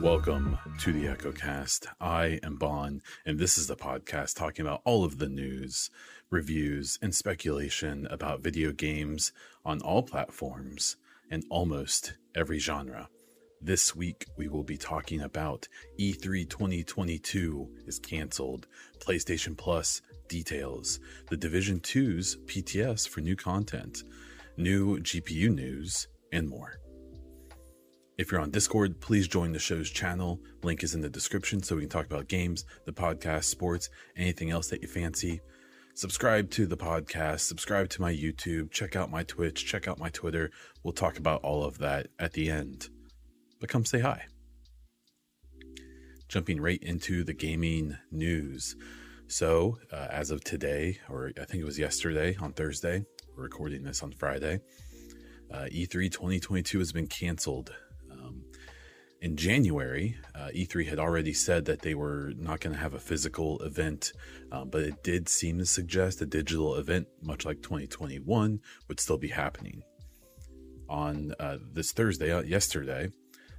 Welcome to the EchoCast. I am Baun, and this is the podcast talking about all of the news, reviews, and speculation about video games on all platforms and almost every genre. This week, we will be talking about E3 2022 is canceled, PlayStation Plus details, The Division 2's PTS for new content, new GPU news, and more. If you're on Discord, please join the show's channel. Link is in the description so we can talk about games, the podcast, sports, anything else that you fancy. Subscribe to the podcast, subscribe to my YouTube, check out my Twitch, check out my Twitter. We'll talk about all of that at the end. But come say hi. Jumping right into the gaming news. So, uh, as of today, or I think it was yesterday on Thursday, we're recording this on Friday, uh, E3 2022 has been canceled in January, uh, E3 had already said that they were not going to have a physical event, um, but it did seem to suggest a digital event, much like 2021, would still be happening. On uh, this Thursday, uh, yesterday,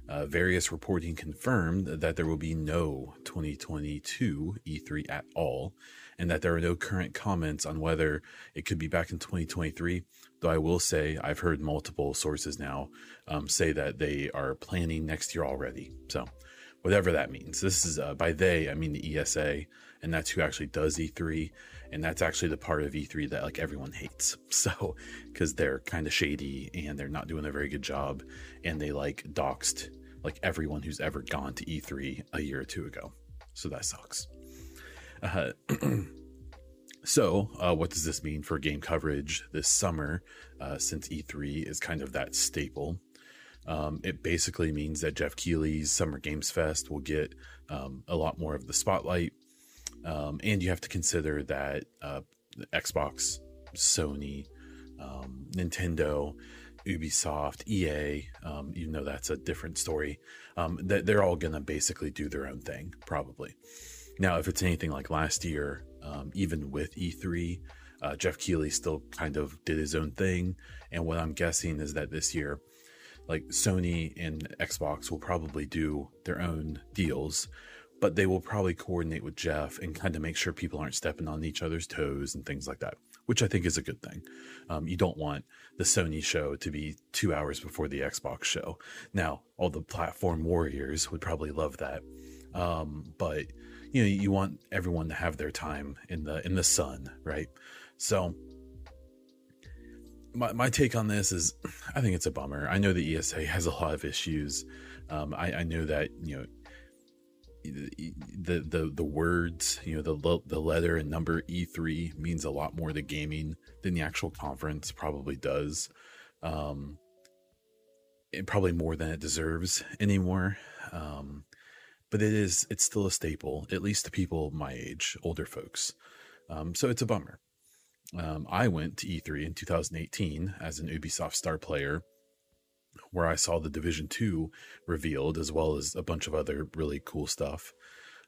uh, various reporting confirmed that there will be no 2022 E3 at all, and that there are no current comments on whether it could be back in 2023 Though I will say, I've heard multiple sources now um, say that they are planning next year already. So, whatever that means. This is uh, by they, I mean the ESA, and that's who actually does E3, and that's actually the part of E3 that like everyone hates. So, because they're kind of shady and they're not doing a very good job, and they like doxed like everyone who's ever gone to E3 a year or two ago. So that sucks. Uh, So, uh, what does this mean for game coverage this summer? Uh, since E3 is kind of that staple, um, it basically means that Geoff Keighley's Summer Games Fest will get um, a lot more of the spotlight. Um, and you have to consider that uh, Xbox, Sony, um, Nintendo, Ubisoft, EA, um, even though that's a different story, um, that they're all going to basically do their own thing, probably. Now, if it's anything like last year, um, even with E3. Uh, Geoff Keighley still kind of did his own thing. And what I'm guessing is that this year, like Sony and Xbox will probably do their own deals, but they will probably coordinate with Geoff and kind of make sure people aren't stepping on each other's toes and things like that, which I think is a good thing. Um, you don't want the Sony show to be two hours before the Xbox show. Now, all the platform warriors would probably love that. Um, but you know you want everyone to have their time in the in the sun right so my, my take on this is i think it's a bummer i know the esa has a lot of issues um, I, I know that you know the the the words you know the the letter and number E3 means a lot more to gaming than the actual conference probably does um and probably more than it deserves anymore um but it is it's still a staple, at least to people my age, older folks. Um, so it's a bummer. Um, I went to E3 in 2018 as an Ubisoft star player, where I saw the Division 2 revealed, as well as a bunch of other really cool stuff.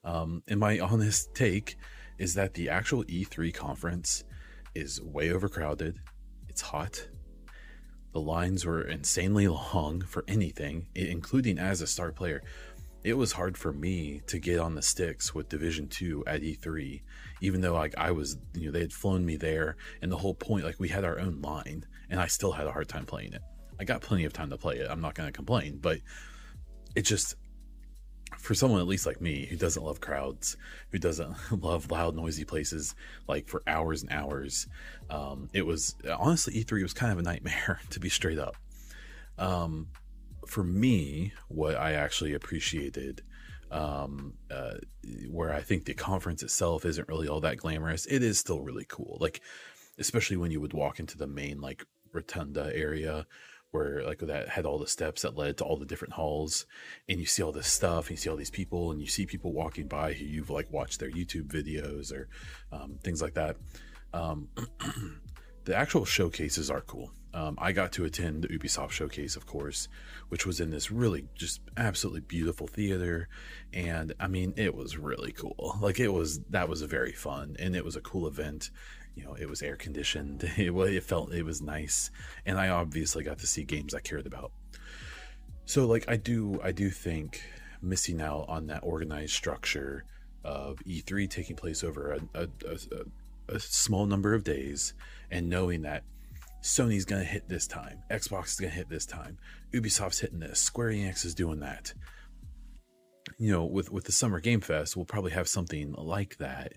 Um, and my honest take is that the actual E3 conference is way overcrowded. It's hot. The lines were insanely long for anything, including as a star player it was hard for me to get on the sticks with Division Two at E3, even though like I was, you know, they had flown me there, and the whole point, like we had our own line, and I still had a hard time playing it. I got plenty of time to play it. I'm not going to complain, but it just for someone at least like me who doesn't love crowds, who doesn't love loud, noisy places like for hours and hours, um, it was honestly E3 was kind of a nightmare to be straight up. Um, for me, what I actually appreciated, um, uh, where I think the conference itself isn't really all that glamorous, it is still really cool. Like, especially when you would walk into the main like rotunda area where like that had all the steps that led to all the different halls and you see all this stuff and you see all these people and you see people walking by who you've like watched their youtube videos or um, things like that um, the actual showcases are cool. Um, I got to attend the Ubisoft showcase, of course, which was in this really just absolutely beautiful theater, and I mean, it was really cool. Like it was that was very fun and it was a cool event. You know, it was air conditioned. It, it felt it was nice, and I obviously got to see games I cared about. So, like, I do I do think missing out on that organized structure of E3 taking place over a, a, a, a small number of days and knowing that Sony's to hit this time, Xbox is to hit this time, Ubisoft's hitting this, Square Enix is doing that. You know, with with the Summer Game Fest, we'll probably have something like that.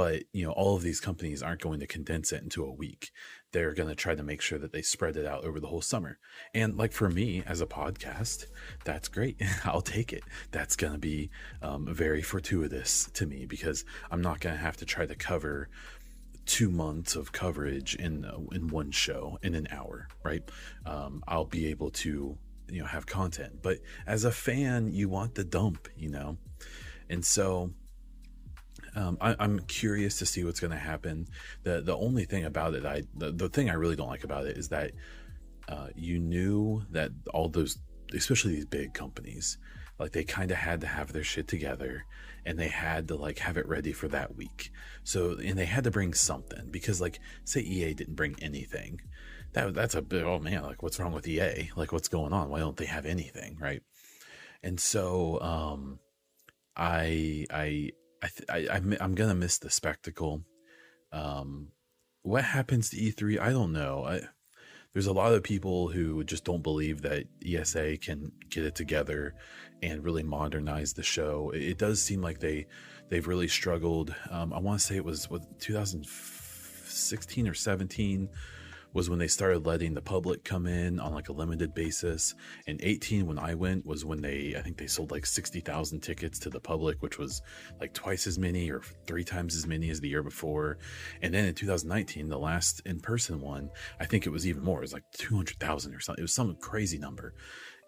But you know, all of these companies aren't going to condense it into a week. They're going to try to make sure that they spread it out over the whole summer. And like for me as a podcast, that's great. I'll take it. That's going to be um, very fortuitous to me because I'm not going to have to try to cover two months of coverage in uh, in one show in an hour, right? Um, I'll be able to you know have content, but as a fan, you want the dump, you know, and so. Um, I, am curious to see what's going to happen. the The only thing about it, I the, the thing I really don't like about it is that uh, you knew that all those, especially these big companies, like they kind of had to have their shit together and they had to like have it ready for that week. So and they had to bring something because like say EA didn't bring anything. That that's a bit oh man, like what's wrong with EA? Like what's going on? Why don't they have anything, right? And so um I I I, th- I I'm gonna miss the spectacle. Um, what happens to E3? I don't know. I, there's a lot of people who just don't believe that ESA can get it together and really modernize the show. It, does seem like they they've really struggled. Um, I want to say it was what 2016 or 17 was when they started letting the public come in on like a limited basis. And 18, when I went, was when they, I think they sold like 60,000 tickets to the public, which was like twice as many or three times as many as the year before. And then in 2019, the last in person one, I think it was even more. It was like 200,000 or something. It was some crazy number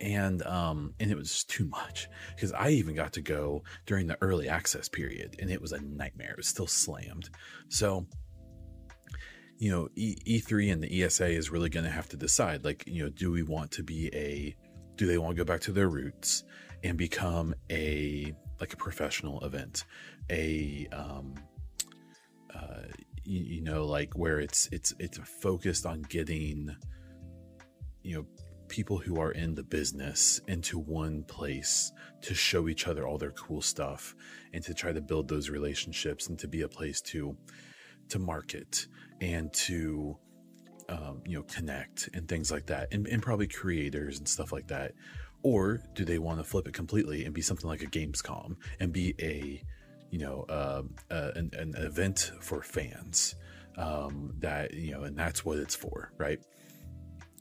and um and it was too much because i even got to go during the early access period and it was a nightmare it was still slammed so you know, e- 3 and the ESA is really going to have to decide like, you know, do we want to be a, do they want to go back to their roots and become a, like a professional event, a, um, uh, you, you know, like where it's, it's, it's focused on getting, you know, people who are in the business into one place to show each other all their cool stuff and to try to build those relationships and to be a place to to market and to um, you know connect and things like that and, and probably creators and stuff like that. Or do they want to flip it completely and be something like a gamescom and be a you know uh, uh, an, an, event for fans um, that you know and that's what it's for right?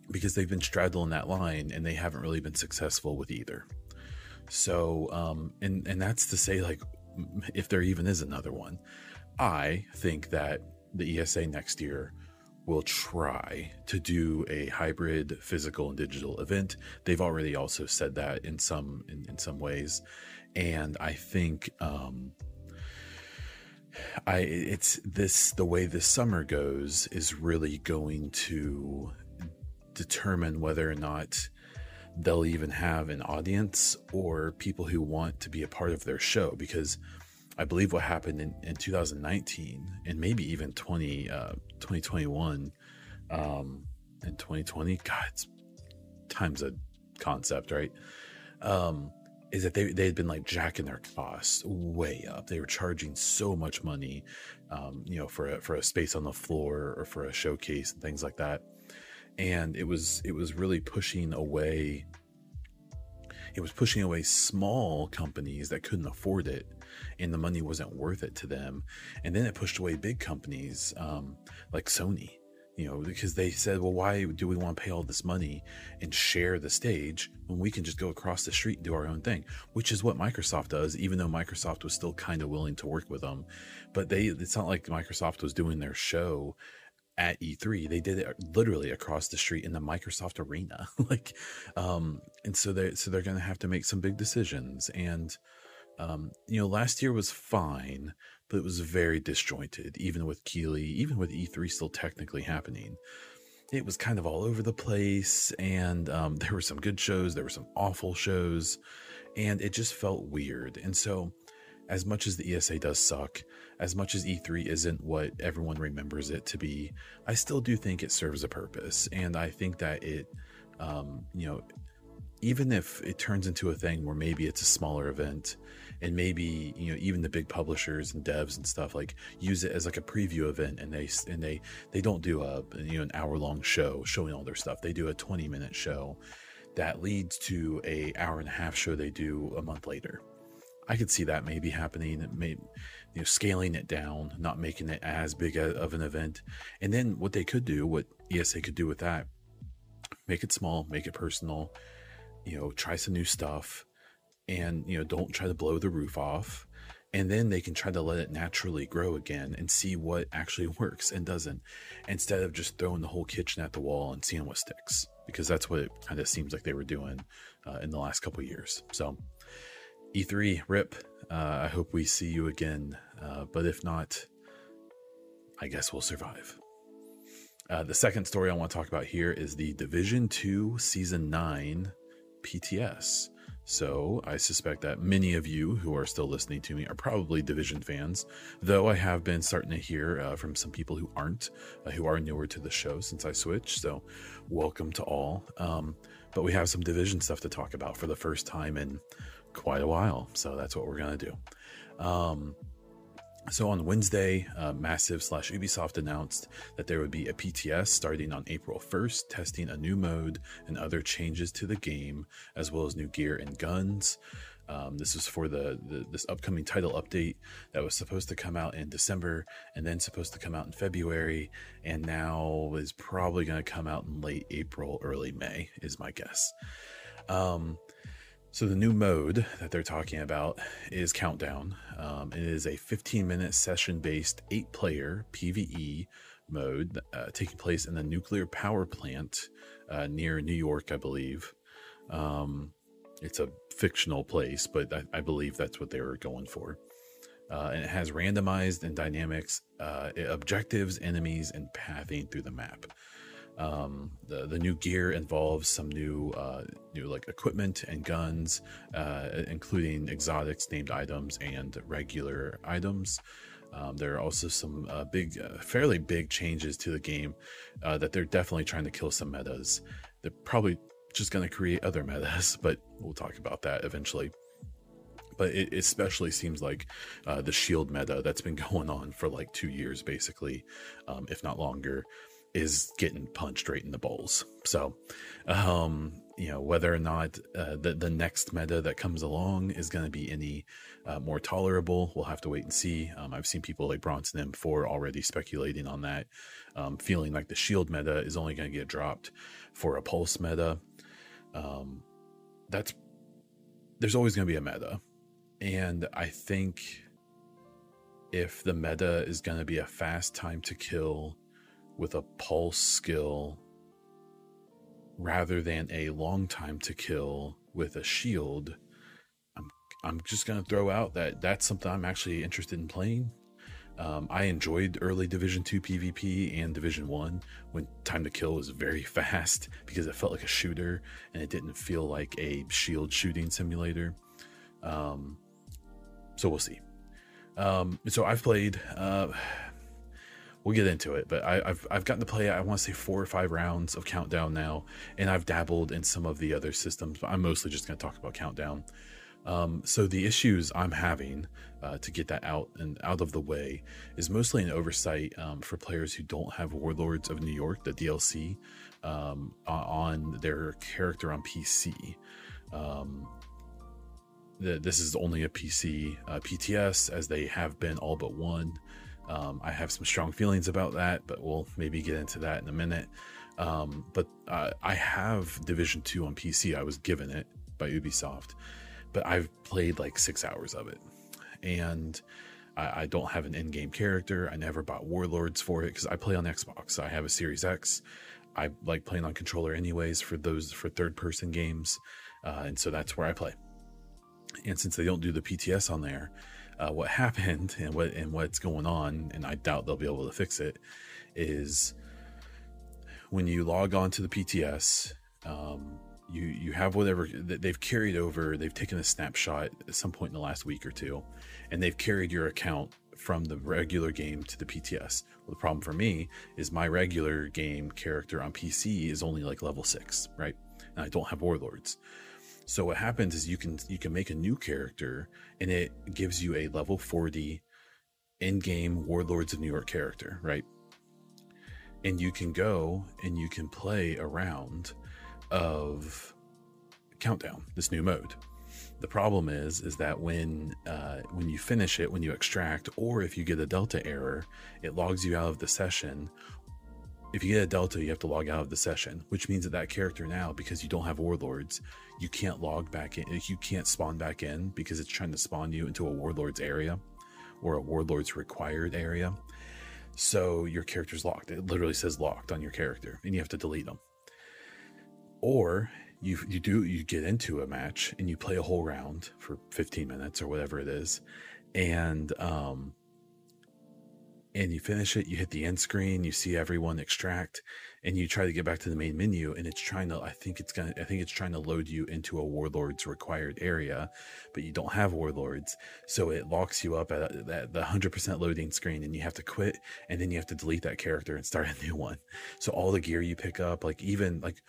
Because they've been straddling that line and they haven't really been successful with either. So um, and and that's to say like if there even is another one I think that the ESA next year will try to do a hybrid physical and digital event. They've already also said that in some in, in some ways, and I think um, I it's this the way this summer goes is really going to determine whether or not they'll even have an audience or people who want to be a part of their show because I believe what happened in, in 2019 and maybe even 20, uh, 2021 um, and 2020. God, time's a concept, right? Um, is that they, they had been like jacking their costs way up. They were charging so much money, um, you know, for a, for a space on the floor or for a showcase and things like that. And it was, it was really pushing away, it was pushing away small companies that couldn't afford it and the money wasn't worth it to them. And then it pushed away big companies um, like Sony, you know, because they said, well, why do we want to pay all this money and share the stage when we can just go across the street and do our own thing, which is what Microsoft does, even though Microsoft was still kind of willing to work with them. But they, it's not like Microsoft was doing their show at E3. They did it literally across the street in the Microsoft arena. like, um, and so they so they're going to have to make some big decisions. And um, you know, last year was fine, but it was very disjointed, even with Keighley, even with E3 still technically happening. It was kind of all over the place, and um, there were some good shows, there were some awful shows, and it just felt weird. And so, as much as the ESA does suck, as much as E3 isn't what everyone remembers it to be, I still do think it serves a purpose. And I think that it, um, you know, even if it turns into a thing where maybe it's a smaller event and maybe you know even the big publishers and devs and stuff like use it as like a preview event and they and they they don't do a you know an hour long show showing all their stuff. They do a 20 minute show that leads to a hour and a half show they do a month later. I could see that maybe happening maybe you know scaling it down not making it as big of an event. And then what they could do what esa could do with that make it small make it personal you know, try some new stuff and, you know, don't try to blow the roof off. And then they can try to let it naturally grow again and see what actually works and doesn't instead of just throwing the whole kitchen at the wall and seeing what sticks because that's what it kind of seems like they were doing uh, in the last couple years. So, E3, RIP. Uh, I hope we see you again. Uh, but if not, I guess we'll survive. Uh, the second story I want to talk about here is the Division 2 Season 9 PTS. So I suspect that many of you who are still listening to me are probably Division fans, though I have been starting to hear uh, from some people who aren't, uh, who are newer to the show since I switched. So welcome to all. Um, but we have some Division stuff to talk about for the first time in quite a while. So that's what we're going to do. Um, so on Wednesday, uh, Massive slash Ubisoft announced that there would be a PTS starting on April 1st, testing a new mode and other changes to the game, as well as new gear and guns. Um, this was for the, the, this upcoming title update that was supposed to come out in December and then supposed to come out in February, and now is probably going to come out in late April, early May, is my guess. Um, so the new mode that they're talking about is Countdown. Um, it is a 15-minute session-based eight-player PVE mode uh, taking place in the nuclear power plant uh, near New York, I believe. Um, it's a fictional place, but I, I, believe that's what they were going for. Uh, and it has randomized and dynamics uh, objectives, enemies, and pathing through the map. Um, the the new gear involves some new uh, new like equipment and guns, uh, including exotics named items and regular items. Um, there are also some uh, big, uh, fairly big changes to the game uh, that they're definitely trying to kill some metas. They're probably just going to create other metas, but we'll talk about that eventually but it especially seems like uh, the shield meta that's been going on for like two years basically um, if not longer is getting punched right in the balls. So, um, you know, whether or not uh, the the next meta that comes along is going to be any uh, more tolerable, we'll have to wait and see. Um, I've seen people like Bronson M4 already speculating on that, um, feeling like the shield meta is only going to get dropped for a pulse meta. Um, that's there's always going to be a meta, and I think if the meta is going to be a fast time to kill with a pulse skill rather than a long time to kill with a shield, I'm I'm just gonna throw out that that's something I'm actually interested in playing. Um, I enjoyed early Division Two PvP and Division One when time to kill was very fast because it felt like a shooter and it didn't feel like a shield shooting simulator. Um, so we'll see. Um, so I've played. Uh, we'll get into it. But I, have I've gotten to play I want to say four or five rounds of Countdown now, and I've dabbled in some of the other systems. But I'm mostly just going to talk about Countdown. Um, so the issues I'm having uh, to get that out and out of the way is mostly an oversight um, for players who don't have Warlords of New York, the DLC, um, on their character on PC. Um, the, this is only a PC uh, PTS, as they have been all but one. Um, I have some strong feelings about that, but we'll maybe get into that in a minute. Um, but uh, I have Division 2 on PC. I was given it by Ubisoft, but I've played like six hours of it. And I, I don't have an in game character. I never bought Warlords for it because I play on Xbox. I have a Series X. I like playing on controller anyways for those for third person games. Uh, and so that's where I play. And since they don't do the PTS on there, uh, what happened and what and what's going on, and I doubt they'll be able to fix it, is when you log on to the PTS, um, you you have whatever they've carried over. They've taken a snapshot at some point in the last week or two, and they've carried your account from the regular game to the PTS. Well, the problem for me is my regular game character on PC is only like level six, right? And I don't have warlords. So what happens is you can you can make a new character and it gives you a level 40 in-game Warlords of New York character, right? And you can go and you can play a round of Countdown, this new mode. The problem is, is that when uh, when you finish it, when you extract, or if you get a delta error, it logs you out of the session. If you get a delta, you have to log out of the session, which means that that character now, because you don't have warlords, you can't log back in. You can't spawn back in because it's trying to spawn you into a warlord's area or a warlord's required area. So your character's locked. It literally says locked on your character, and you have to delete them. Or you you do you get into a match and you play a whole round for 15 minutes or whatever it is and um and you finish it you hit the end screen you see everyone extract and you try to get back to the main menu and it's trying to i think it's gonna i think it's trying to load you into a warlord's required area but you don't have warlords. So it locks you up at, at the 100% loading screen and you have to quit and then you have to delete that character and start a new one. So all the gear you pick up like even like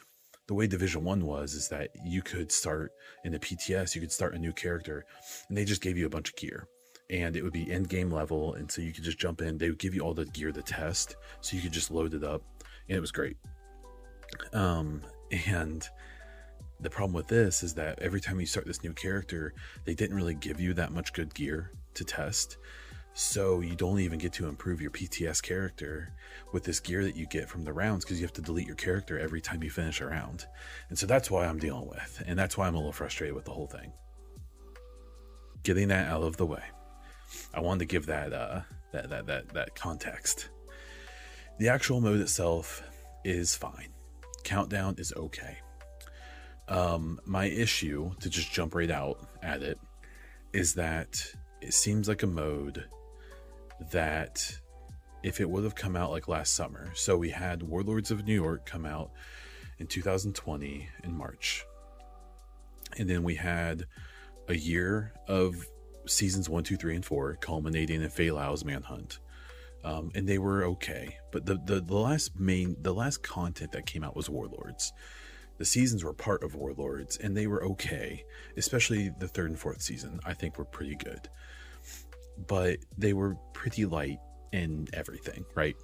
the way division one was is that you could start in the pts you could start a new character and they just gave you a bunch of gear and it would be end game level and so you could just jump in they would give you all the gear to test so you could just load it up and it was great um and the problem with this is that every time you start this new character they didn't really give you that much good gear to test so you don't even get to improve your PTS character with this gear that you get from the rounds because you have to delete your character every time you finish a round. And so that's why I'm dealing with. And that's why I'm a little frustrated with the whole thing. Getting that out of the way. I wanted to give that uh that that that, that context. The actual mode itself is fine. Countdown is okay. Um, my issue, to just jump right out at it, is that it seems like a mode that if it would have come out like last summer. So we had Warlords of New York come out in 2020 in March. And then we had a year of seasons one, two, three, and four, culminating in Faye Lau's Manhunt. Um, and they were okay. But the, the the last main the last content that came out was Warlords. The seasons were part of Warlords and they were okay. Especially the third and fourth season, I think were pretty good but they were pretty light in everything, right?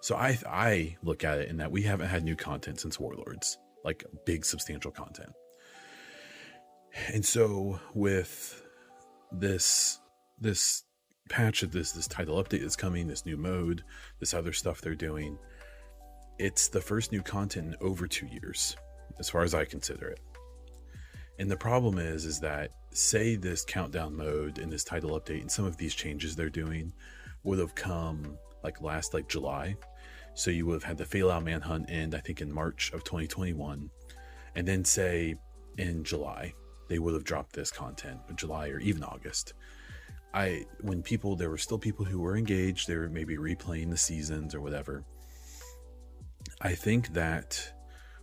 So I I look at it in that we haven't had new content since Warlords, like big substantial content. And so with this this patch of this this title update that's coming, this new mode, this other stuff they're doing, it's the first new content in over 2 years as far as I consider it. And the problem is, is that say this countdown mode and this title update and some of these changes they're doing would have come like last like July. So you would have had the Lau Manhunt end, I think in March of 2021. And then say in July, they would have dropped this content in July or even August. I when people there were still people who were engaged, they were maybe replaying the seasons or whatever. I think that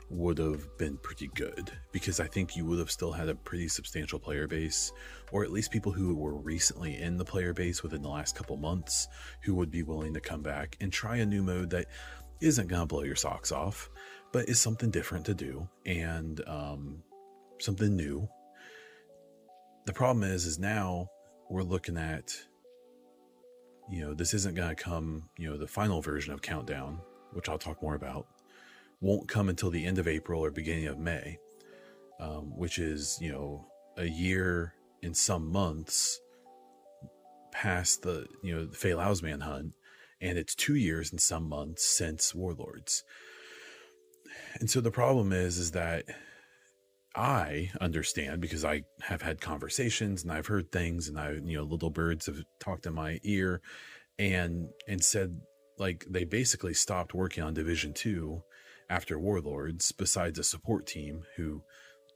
would have been pretty good because I think you would have still had a pretty substantial player base, or at least people who were recently in the player base within the last couple months who would be willing to come back and try a new mode that isn't going to blow your socks off, but is something different to do and um, something new. The problem is, is now we're looking at, you know, this isn't going to come, you know, the final version of Countdown, which I'll talk more about won't come until the end of April or beginning of May, um, which is, you know, a year in some months past the, you know, the Faye Lau's manhunt, and it's two years in some months since Warlords. And so the problem is, is that I understand because I have had conversations and I've heard things and I, you know, little birds have talked in my ear and, and said like they basically stopped working on Division Two after Warlords, besides a support team who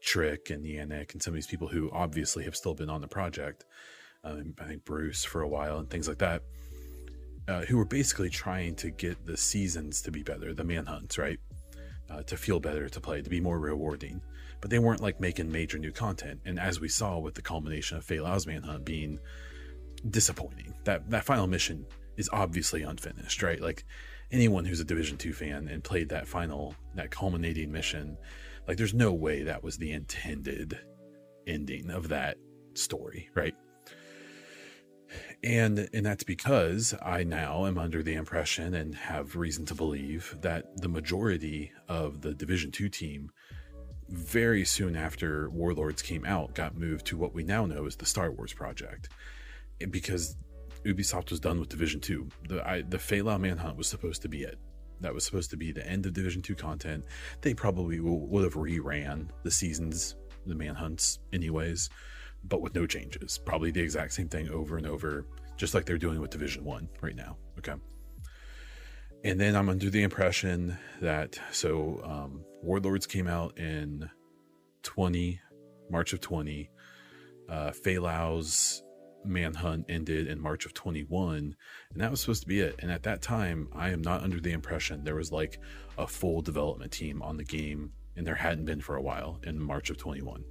Trick and Yannick and some of these people who obviously have still been on the project. um, I think Bruce for a while, and things like that, uh, who were basically trying to get the seasons to be better, the manhunts, right? Uh, to feel better to play, to be more rewarding. But they weren't like making major new content. And as we saw with the culmination of Faye Lau's manhunt being disappointing, that that final mission is obviously unfinished, right? Like anyone who's a Division two fan and played that final, that culminating mission, like there's no way that was the intended ending of that story, right? And and that's because I now am under the impression and have reason to believe that the majority of the Division 2 team very soon after Warlords came out got moved to what we now know as the Star Wars project. Because Ubisoft was done with Division 2. The I, the Faye Lau Manhunt was supposed to be it. That was supposed to be the end of Division 2 content. They probably would have reran the seasons, the manhunts, anyways, but with no changes. Probably the exact same thing over and over, just like they're doing with Division 1 right now. Okay. And then I'm under the impression that, so um, Warlords came out in 20, March of 20. Uh, manhunt ended in March of 21, and that was supposed to be it. And at that time, I am not under the impression there was like a full development team on the game, and there hadn't been for a while in March of 21.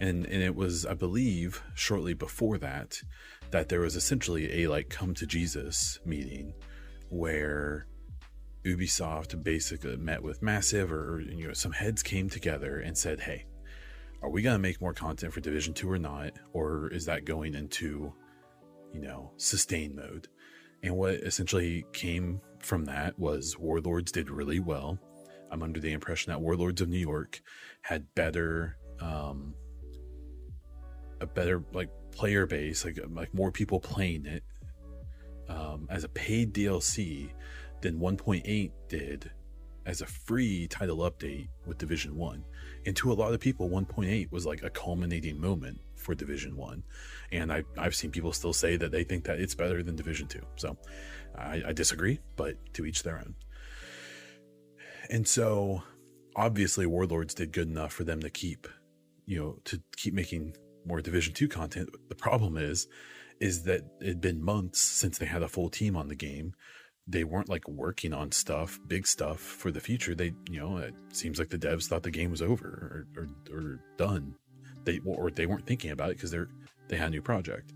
And and it was, I believe, shortly before that, that there was essentially a like come to Jesus meeting where Ubisoft basically met with Massive or you know some heads came together and said, "Hey, are we going to make more content for Division 2 or not? Or is that going into, you know, sustain mode? And what essentially came from that was Warlords did really well. I'm under the impression that Warlords of New York had better, um, a better like player base, like like more people playing it um, as a paid DLC than 1.8 did as a free title update with Division 1. And to a lot of people, 1.8 was like a culminating moment for Division 1. And I, I've seen people still say that they think that it's better than Division 2. So I, I disagree, but to each their own. And so obviously, Warlords did good enough for them to keep, you know, to keep making more Division 2 content. The problem is, is that it'd been months since they had a full team on the game they weren't like working on stuff, big stuff for the future. They, you know, it seems like the devs thought the game was over or, or, or done. They or they weren't thinking about it because they're they had a new project.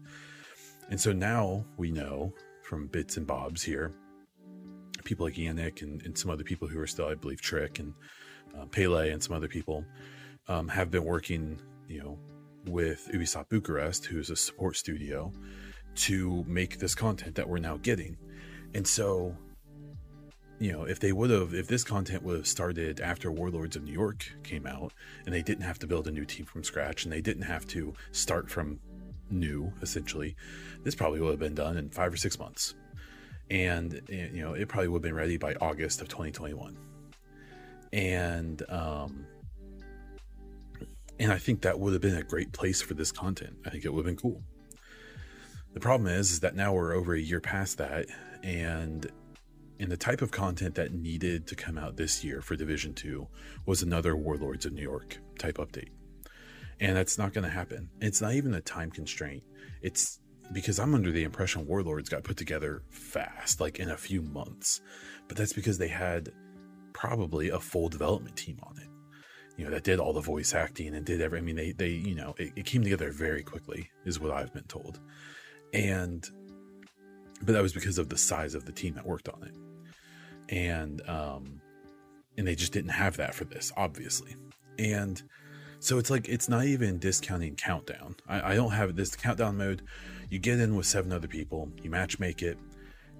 And so now we know from bits and bobs here, people like Yannick and, and some other people who are still, I believe, Trick and uh, Pele and some other people um, have been working, you know, with Ubisoft Bucharest, who's a support studio, to make this content that we're now getting. And so, you know, if they would have, if this content would have started after Warlords of New York came out and they didn't have to build a new team from scratch and they didn't have to start from new, essentially, this probably would have been done in five or six months. And, you know, it probably would have been ready by August of 2021. And, um, and I think that would have been a great place for this content. I think it would have been cool. The problem is, is that now we're over a year past that, and and the type of content that needed to come out this year for Division 2 was another Warlords of New York type update. And that's not going to happen. It's not even a time constraint. It's because I'm under the impression Warlords got put together fast, like in a few months. But that's because they had probably a full development team on it. You know, that did all the voice acting and did every I mean they they, you know, it, it came together very quickly, is what I've been told. And but that was because of the size of the team that worked on it. And um and they just didn't have that for this obviously. And so it's like it's not even discounting countdown. I, I don't have this countdown mode. You get in with seven other people you match make it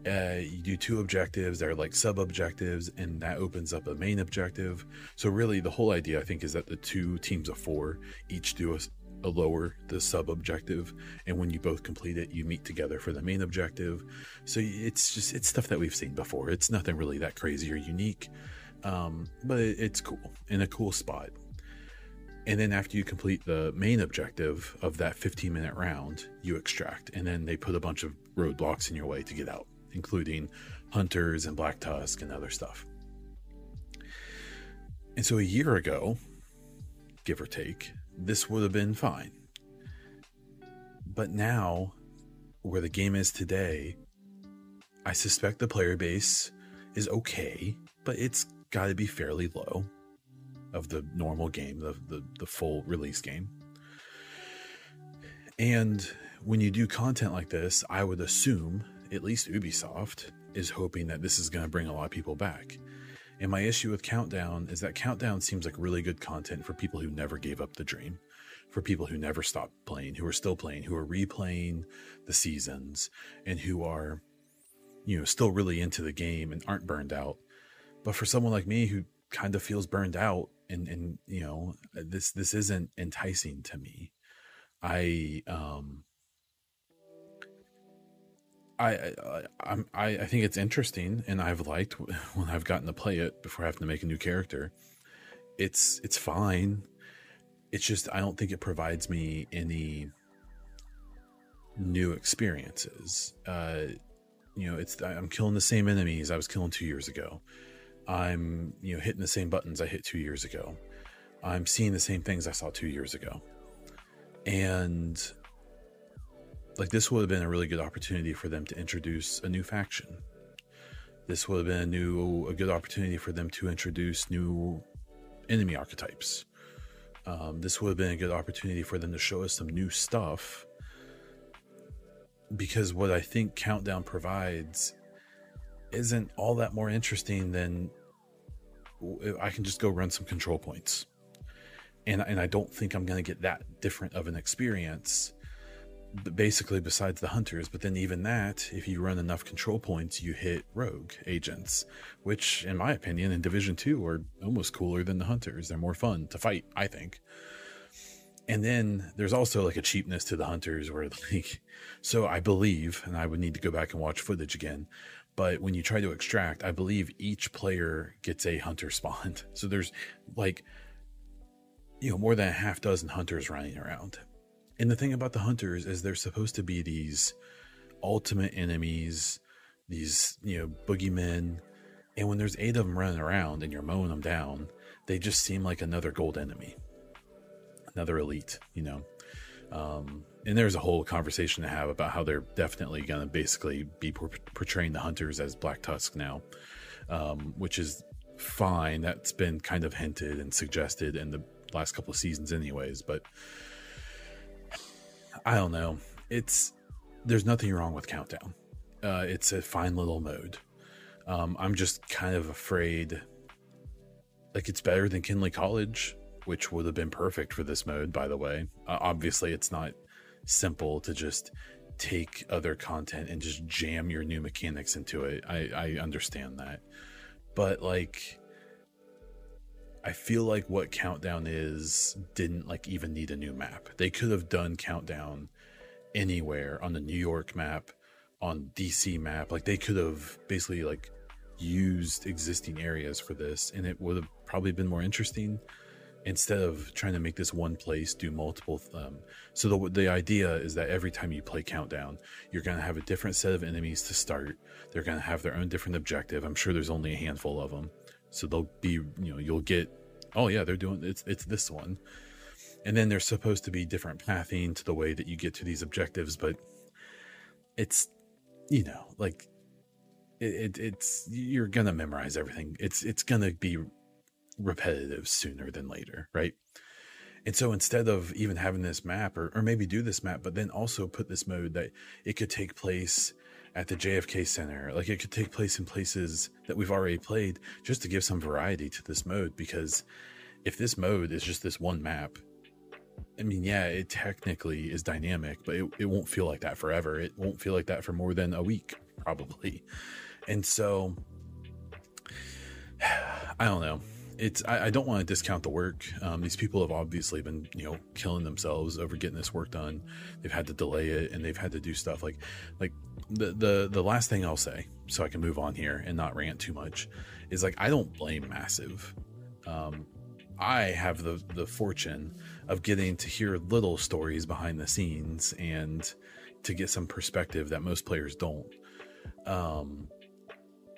uh, you do two objectives they're like sub objectives and that opens up a main objective. So really the whole idea i think is that the two teams of four each do a, a lower the sub objective and when you both complete it you meet together for the main objective. So it's just it's stuff that we've seen before. It's nothing really that crazy or unique um, but it, it's cool in a cool spot. And then after you complete the main objective of that 15 minute round you extract and then they put a bunch of roadblocks in your way to get out including hunters and black tusk and other stuff. And so a year ago give or take this would have been fine. but now, where the game is today, I suspect the player base is okay, but it's got to be fairly low of the normal game, the, the, the full release game. And when you do content like this, I would assume, at least Ubisoft, is hoping that this is going to bring a lot of people back. And my issue with Countdown is that Countdown seems like really good content for people who never gave up the dream, for people who never stopped playing, who are still playing, who are replaying the seasons, and who are, you know, still really into the game and aren't burned out. But for someone like me who kind of feels burned out and and you know, this this isn't enticing to me. I um I, I I I think it's interesting, and I've liked when I've gotten to play it before having to make a new character. It's it's fine. It's just I don't think it provides me any new experiences. Uh, you know, it's I'm killing the same enemies I was killing two years ago. I'm you know hitting the same buttons I hit two years ago. I'm seeing the same things I saw two years ago, and like this would have been a really good opportunity for them to introduce a new faction. This would have been a new, a good opportunity for them to introduce new enemy archetypes. Um, this would have been a good opportunity for them to show us some new stuff. Because what I think Countdown provides isn't all that more interesting than I can just go run some control points. And, and I don't think I'm going to get that different of an experience basically besides the hunters but then even that if you run enough control points you hit rogue agents which in my opinion in division 2 are almost cooler than the hunters. They're more fun to fight i think. And then there's also like a cheapness to the hunters where like so i believe and i would need to go back and watch footage again but when you try to extract i believe each player gets a hunter spawned so there's like you know more than a half dozen hunters running around and the thing about the hunters is they're supposed to be these ultimate enemies, these, you know, boogeymen. And when there's eight of them running around and you're mowing them down, they just seem like another gold enemy, another elite, you know. Um, and there's a whole conversation to have about how they're definitely going to basically be portraying the hunters as Black Tusk now, um, which is fine. That's been kind of hinted and suggested in the last couple of seasons, anyways. But I don't know. It's there's nothing wrong with Countdown. Uh, it's a fine little mode. Um, I'm just kind of afraid. Like it's better than Kenly College, which would have been perfect for this mode. By the way, uh, obviously it's not simple to just take other content and just jam your new mechanics into it. I, I understand that, but like I feel like what Countdown is didn't like even need a new map. They could have done Countdown anywhere on the New York map, on DC map. Like they could have basically like used existing areas for this and it would have probably been more interesting instead of trying to make this one place do multiple um, so the, the idea is that every time you play countdown you're going to have a different set of enemies to start they're going to have their own different objective i'm sure there's only a handful of them so they'll be, you know, you'll get, oh yeah, they're doing it's it's this one, and then there's supposed to be different pathing to the way that you get to these objectives, but it's, you know, like it, it it's you're gonna memorize everything. It's it's gonna be repetitive sooner than later, right? And so instead of even having this map or, or maybe do this map, but then also put this mode that it could take place at the JFK Center. Like it could take place in places that we've already played just to give some variety to this mode. Because if this mode is just this one map, I mean, yeah, it technically is dynamic, but it, it won't feel like that forever. It won't feel like that for more than a week, probably. And so, I don't know it's I, I, don't want to discount the work. Um, these people have obviously been you know killing themselves over getting this work done. They've had to delay it and they've had to do stuff like like the the the last thing I'll say so I can move on here and not rant too much is like I don't blame Massive. Um, I have the the fortune of getting to hear little stories behind the scenes and to get some perspective that most players don't. Um,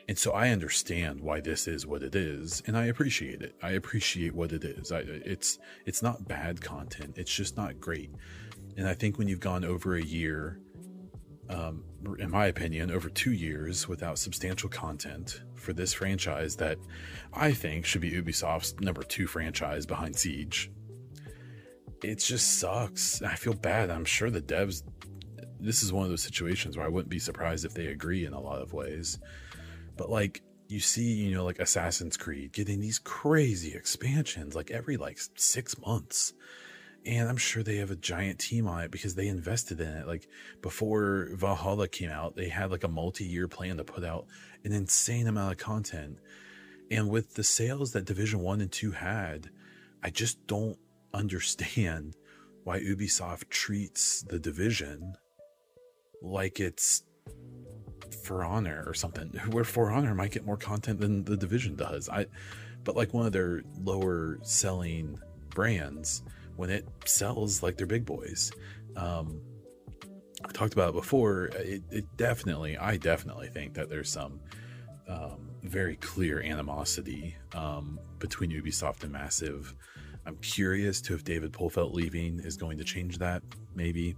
and so I understand why this is what it is, and I appreciate it. I appreciate what it is. I, it's it's not bad content. It's just not great. And I think when you've gone over a year, um, in my opinion, over two years without substantial content for this franchise that I think should be Ubisoft's number two franchise behind Siege, it just sucks. I feel bad. I'm sure the devs, this is one of those situations where I wouldn't be surprised if they agree in a lot of ways. But like, you see, you know, like Assassin's Creed getting these crazy expansions like every like six months. And I'm sure they have a giant team on it because they invested in it. Like before Valhalla came out, they had like a multi year plan to put out an insane amount of content. And with the sales that Division 1 and 2 had, I just don't understand why Ubisoft treats the Division like it's for Honor or something, where For Honor might get more content than the Division does. I, but like one of their lower selling brands, when it sells like they're big boys, um, I talked about it before. It, it, definitely, I definitely think that there's some um, very clear animosity um, between Ubisoft and Massive. I'm curious to if David Polfeldt leaving is going to change that. Maybe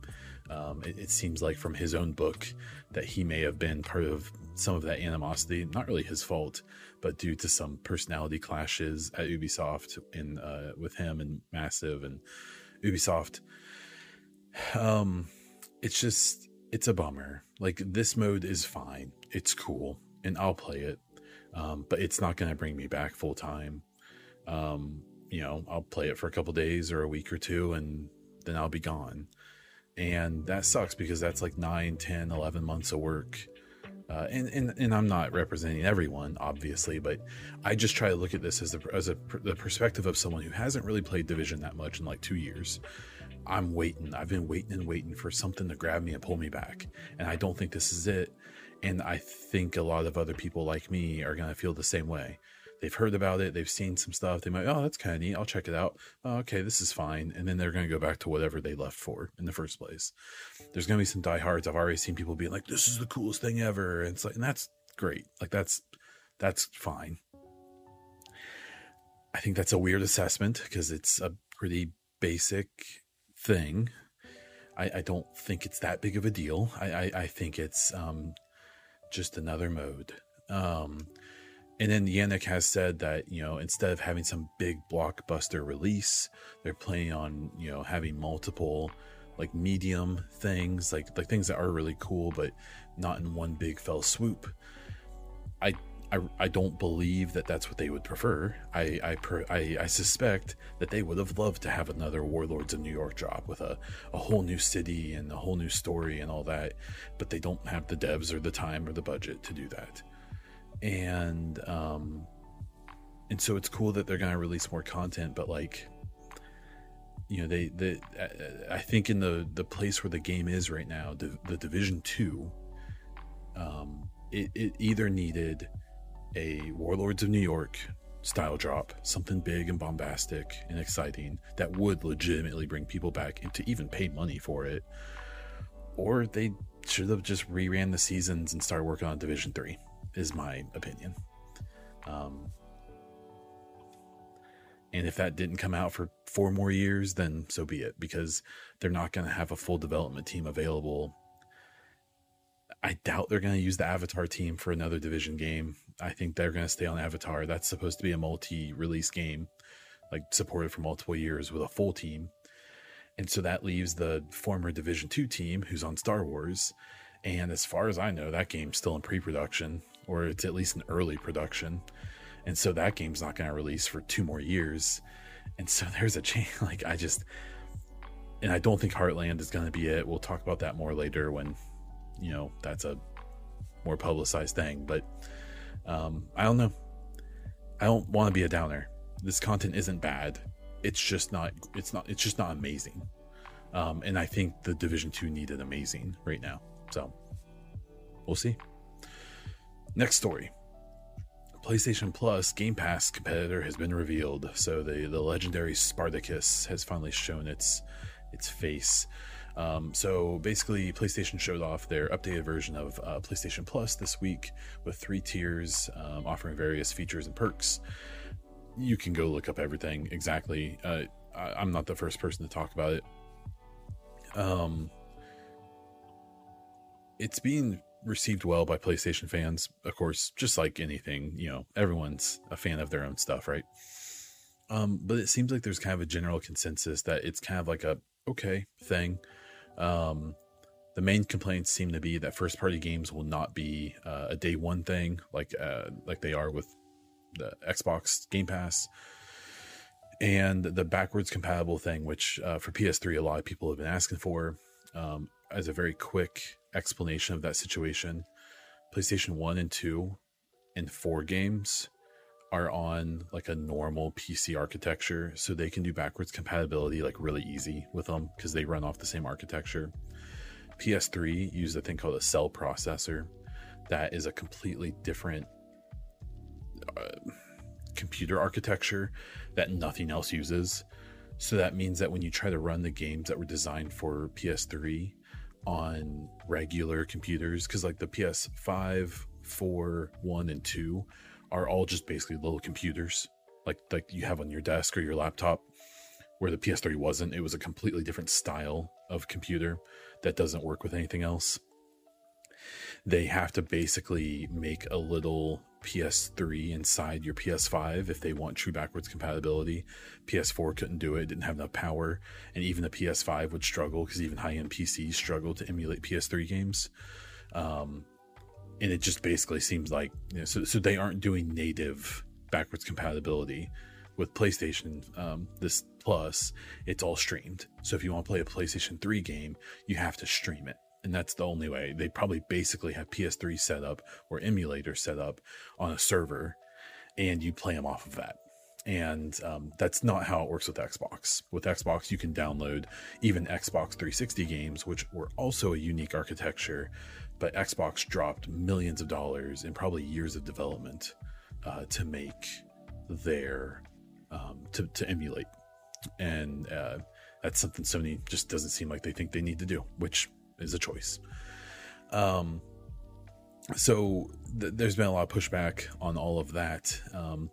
um, it, it, seems like from his own book that he may have been part of some of that animosity. Not really his fault, but due to some personality clashes at Ubisoft in uh, with him and Massive and Ubisoft. Um, it's just it's a bummer. Like this mode is fine. It's cool, and I'll play it. Um, but it's not going to bring me back full time. Um, you know, I'll play it for a couple days or a week or two, and then I'll be gone and that sucks because that's like 9 10 11 months of work uh, and, and and I'm not representing everyone, obviously, but I just try to look at this as a, as a the perspective of someone who hasn't really played Division that much in like two years. I'm waiting. I've been waiting and waiting for something to grab me and pull me back, and I don't think this is it. And I think a lot of other people like me are gonna feel the same way they've heard about it, they've seen some stuff, they might, oh, that's kind of neat, I'll check it out. Oh, okay, this is fine. And then they're going to go back to whatever they left for in the first place. There's going to be some diehards. I've already seen people being like, this is the coolest thing ever. And it's like, and that's great. Like, that's, that's fine. I think that's a weird assessment because it's a pretty basic thing. I, I, don't think it's that big of a deal. I, I, I think it's um, just another mode. Um, and then Yannick has said that, you know, instead of having some big blockbuster release, they're planning on, you know, having multiple like medium things, like like things that are really cool, but not in one big fell swoop. I I, I don't believe that that's what they would prefer. I I, per, I I suspect that they would have loved to have another Warlords of New York drop with a, a whole new city and a whole new story and all that, but they don't have the devs or the time or the budget to do that and um and so it's cool that they're going to release more content but like you know they the i think in the the place where the game is right now the, the division 2 um it, it either needed a warlords of new york style drop something big and bombastic and exciting that would legitimately bring people back and to even pay money for it or they should have just reran the seasons and started working on division 3 is my opinion. Um, and if that didn't come out for four more years, then so be it, because they're not going to have a full development team available. I doubt they're going to use the Avatar team for another division game. I think they're going to stay on Avatar. That's supposed to be a multi release game, like supported for multiple years with a full team. And so that leaves the former Division 2 team who's on Star Wars. And as far as I know, that game's still in pre production or it's at least an early production. And so that game's not going to release for two more years. And so there's a chance, like, I just, and I don't think Heartland is going to be it. We'll talk about that more later when, you know, that's a more publicized thing. But um, I don't know. I don't want to be a downer. This content isn't bad. It's just not, it's not, it's just not amazing. Um, and I think the Division 2 needed amazing right now. So we'll see. Next story. PlayStation Plus Game Pass competitor has been revealed. So the the legendary Spartacus has finally shown its its face. Um, so basically, PlayStation showed off their updated version of uh, PlayStation Plus this week with three tiers um, offering various features and perks. You can go look up everything exactly. Uh, I, am not the first person to talk about it. Um, it's being received well by PlayStation fans, of course, just like anything, you know, everyone's a fan of their own stuff, right? Um, but it seems like there's kind of a general consensus that it's kind of like a okay thing. Um, the main complaints seem to be that first party games will not be uh, a day one thing like uh, like they are with the Xbox Game Pass and the backwards compatible thing, which uh, for PS3 a lot of people have been asking for. Um, as a very quick explanation of that situation, PlayStation One and Two and four games are on like a normal PC architecture, so they can do backwards compatibility like really easy with them because they run off the same architecture. PS3 used a thing called a cell processor that is a completely different uh, computer architecture that nothing else uses. So that means that when you try to run the games that were designed for PS3 on regular computers, because like the PS5, 4, 1, and 2 are all just basically little computers like like you have on your desk or your laptop where the PS3 wasn't. It was a completely different style of computer that doesn't work with anything else. They have to basically make a little PS3 inside your PS5 if they want true backwards compatibility. PS4 couldn't do it, didn't have enough power, and even the PS5 would struggle because even high end PCs struggle to emulate PS3 games. Um, and it just basically seems like you know, so, so they aren't doing native backwards compatibility with PlayStation um, this Plus. It's all streamed. So if you want to play a PlayStation 3 game, you have to stream it, and that's the only way. They probably basically have PS3 set up or emulator set up on a server, and you play them off of that. And um, that's not how it works with Xbox. With Xbox, you can download even Xbox 360 games, which were also a unique architecture but Xbox dropped millions of dollars and probably years of development uh, to make their um, to, to emulate, and uh, that's something Sony just doesn't seem like they think they need to do, which is a choice. Um, so th- there's been a lot of pushback on all of that. Um,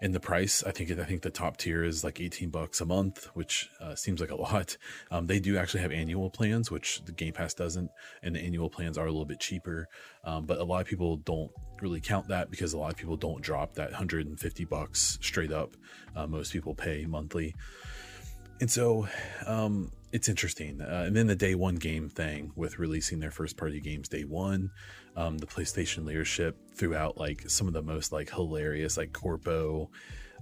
in the price. I think I think the top tier is like 18 bucks a month, which uh, seems like a lot. Um, they do actually have annual plans, which the Game Pass doesn't, and the annual plans are a little bit cheaper. Um, but a lot of people don't really count that because a lot of people don't drop that 150 bucks straight up. Uh, most people pay monthly, and so um, it's interesting. Uh, and then the day one game thing with releasing their first party games day one, um, the PlayStation leadership threw out like some of the most like hilarious like corpo,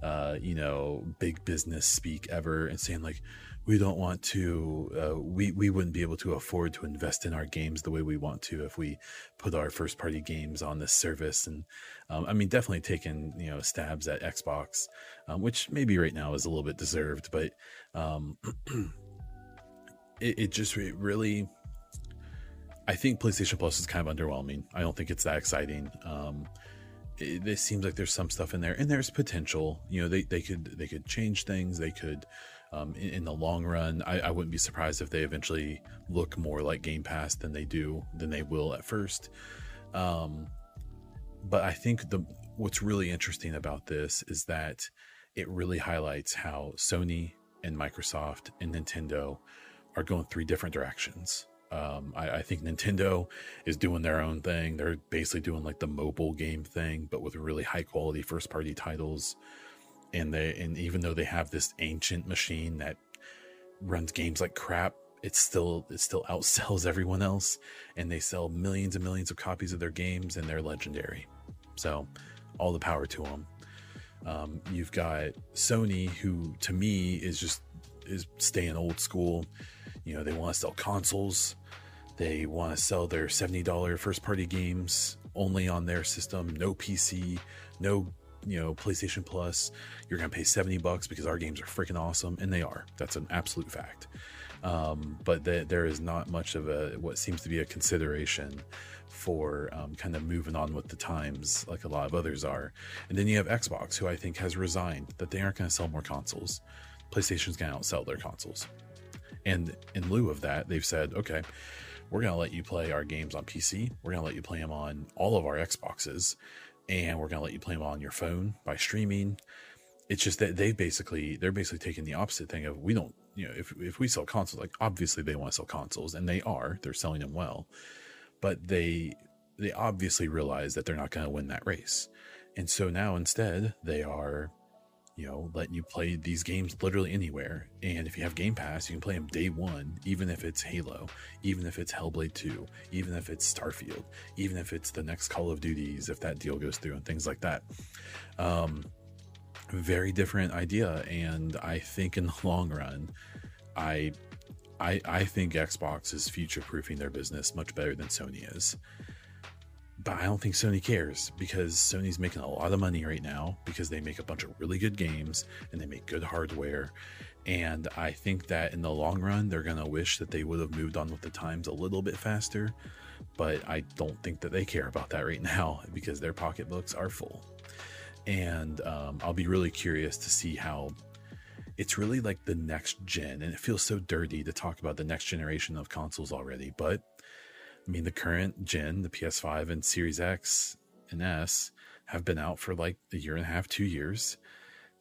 uh, you know, big business speak ever, and saying like, we don't want to, uh, we we wouldn't be able to afford to invest in our games the way we want to if we put our first party games on this service. And um, I mean, definitely taking you know stabs at Xbox, um, which maybe right now is a little bit deserved, but. It, it just it really I think PlayStation Plus is kind of underwhelming. I don't think it's that exciting. Um, it, it, seems like there's some stuff in there, and there's potential. You know, they, they could they could change things. They could, um, in, in, the long run, I, I, wouldn't be surprised if they eventually look more like Game Pass than they do than they will at first. Um, but I think the what's really interesting about this is that it really highlights how Sony and Microsoft and Nintendo are going three different directions. Um, I, I, think Nintendo is doing their own thing. They're basically doing like the mobile game thing, but with really high quality first party titles. And they and even though they have this ancient machine that runs games like crap, it still it still outsells everyone else, and they sell millions and millions of copies of their games, and they're legendary. So, all the power to them. Um, you've got Sony, who to me is just is staying old school you know, they want to sell consoles. They want to sell their $70 first party games only on their system, no PC, no, you know, PlayStation Plus. You're to pay 70 bucks because our games are freaking awesome. And they are. That's an absolute fact. Um, but the, there is not much of a, what seems to be a consideration for um, kind of moving on with the times like a lot of others are. And then you have Xbox, who I think has resigned that they aren't to sell more consoles. PlayStation's to outsell their consoles. And in lieu of that, they've said, okay, we're going to let you play our games on PC. We're going to let you play them on all of our Xboxes. And we're going to let you play them on your phone by streaming. It's just that they basically, they're basically taking the opposite thing of we don't, you know, if if we sell consoles, like obviously they want to sell consoles, and they are, they're selling them well, but they they obviously realize that they're not going to win that race, and so now instead they are you know, letting you play these games literally anywhere. And if you have Game Pass, you can play them day one, even if it's Halo, even if it's Hellblade 2, even if it's Starfield, even if it's the next Call of Duties, if that deal goes through and things like that. Um, very different idea. And I think in the long run, I I, I think Xbox is future proofing their business much better than Sony is but I don't think Sony cares because Sony's making a lot of money right now because they make a bunch of really good games and they make good hardware. And I think that in the long run, they're going to wish that they would have moved on with the times a little bit faster. But I don't think that they care about that right now because their pocketbooks are full. And um, I'll be really curious to see how it's really like the next gen. And it feels so dirty to talk about the next generation of consoles already. But I mean, the current gen, the PS5 and Series X and S, have been out for like a year and a half, two years.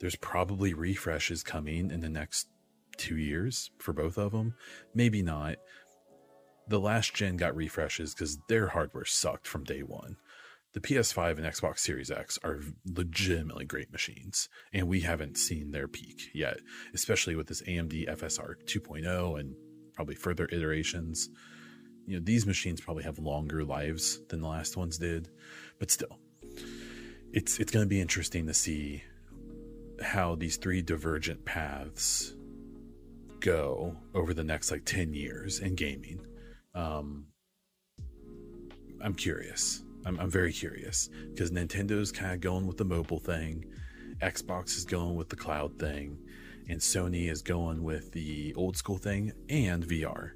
There's probably refreshes coming in the next two years for both of them. Maybe not. The last gen got refreshes because their hardware sucked from day one. The PS5 and Xbox Series X are legitimately great machines, and we haven't seen their peak yet, especially with this AMD FSR 2.0 and probably further iterations you know these machines probably have longer lives than the last ones did but still it's it's going to be interesting to see how these three divergent paths go over the next like 10 years in gaming. Um i'm curious. I'm, I'm very curious because nintendo's kind of going with the mobile thing xbox is going with the cloud thing and sony is going with the old school thing and vr